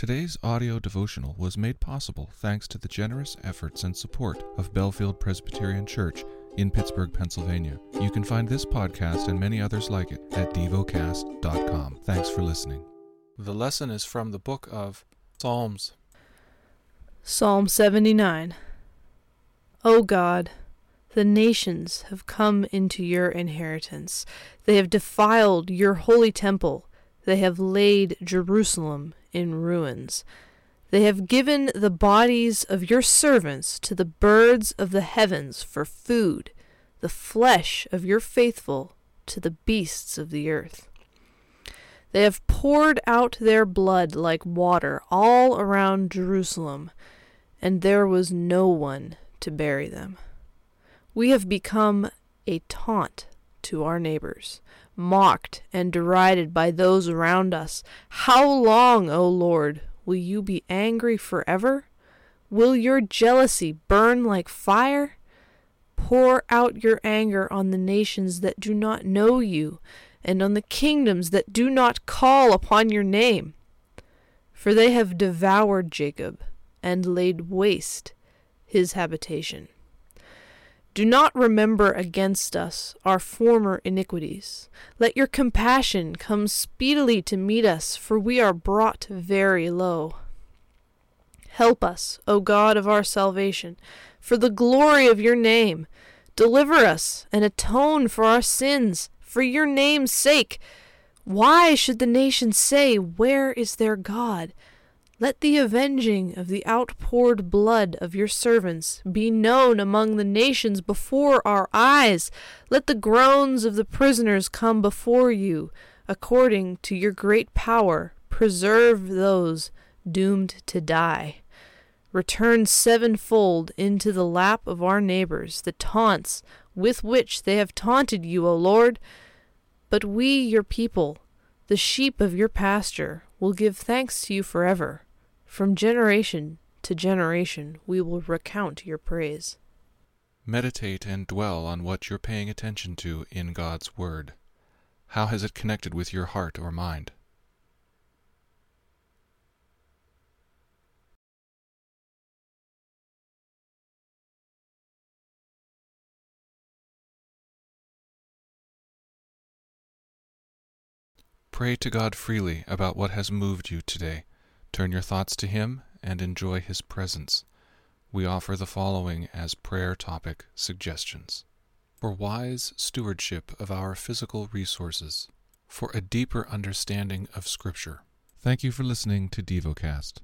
Today's audio devotional was made possible thanks to the generous efforts and support of Bellefield Presbyterian Church in Pittsburgh, Pennsylvania. You can find this podcast and many others like it at devocast.com. Thanks for listening. The lesson is from the book of Psalms. Psalm 79 O God, the nations have come into your inheritance. They have defiled your holy temple. They have laid Jerusalem in ruins. They have given the bodies of your servants to the birds of the heavens for food, the flesh of your faithful to the beasts of the earth. They have poured out their blood like water all around Jerusalem, and there was no one to bury them. We have become a taunt to our neighbors mocked and derided by those around us. How long, O Lord, will you be angry forever? Will your jealousy burn like fire? Pour out your anger on the nations that do not know you, and on the kingdoms that do not call upon your name. For they have devoured Jacob, and laid waste his habitation. Do not remember against us our former iniquities. Let your compassion come speedily to meet us, for we are brought very low. Help us, O God of our salvation, for the glory of your name. Deliver us and atone for our sins, for your name's sake. Why should the nations say, Where is their God? Let the avenging of the outpoured blood of your servants be known among the nations before our eyes. Let the groans of the prisoners come before you. According to your great power, preserve those doomed to die. Return sevenfold into the lap of our neighbors the taunts with which they have taunted you, O Lord. But we, your people, the sheep of your pasture, will give thanks to you forever. From generation to generation we will recount your praise. Meditate and dwell on what you're paying attention to in God's Word. How has it connected with your heart or mind? Pray to God freely about what has moved you today. Turn your thoughts to Him and enjoy His presence. We offer the following as prayer topic suggestions for wise stewardship of our physical resources, for a deeper understanding of Scripture. Thank you for listening to DevoCast.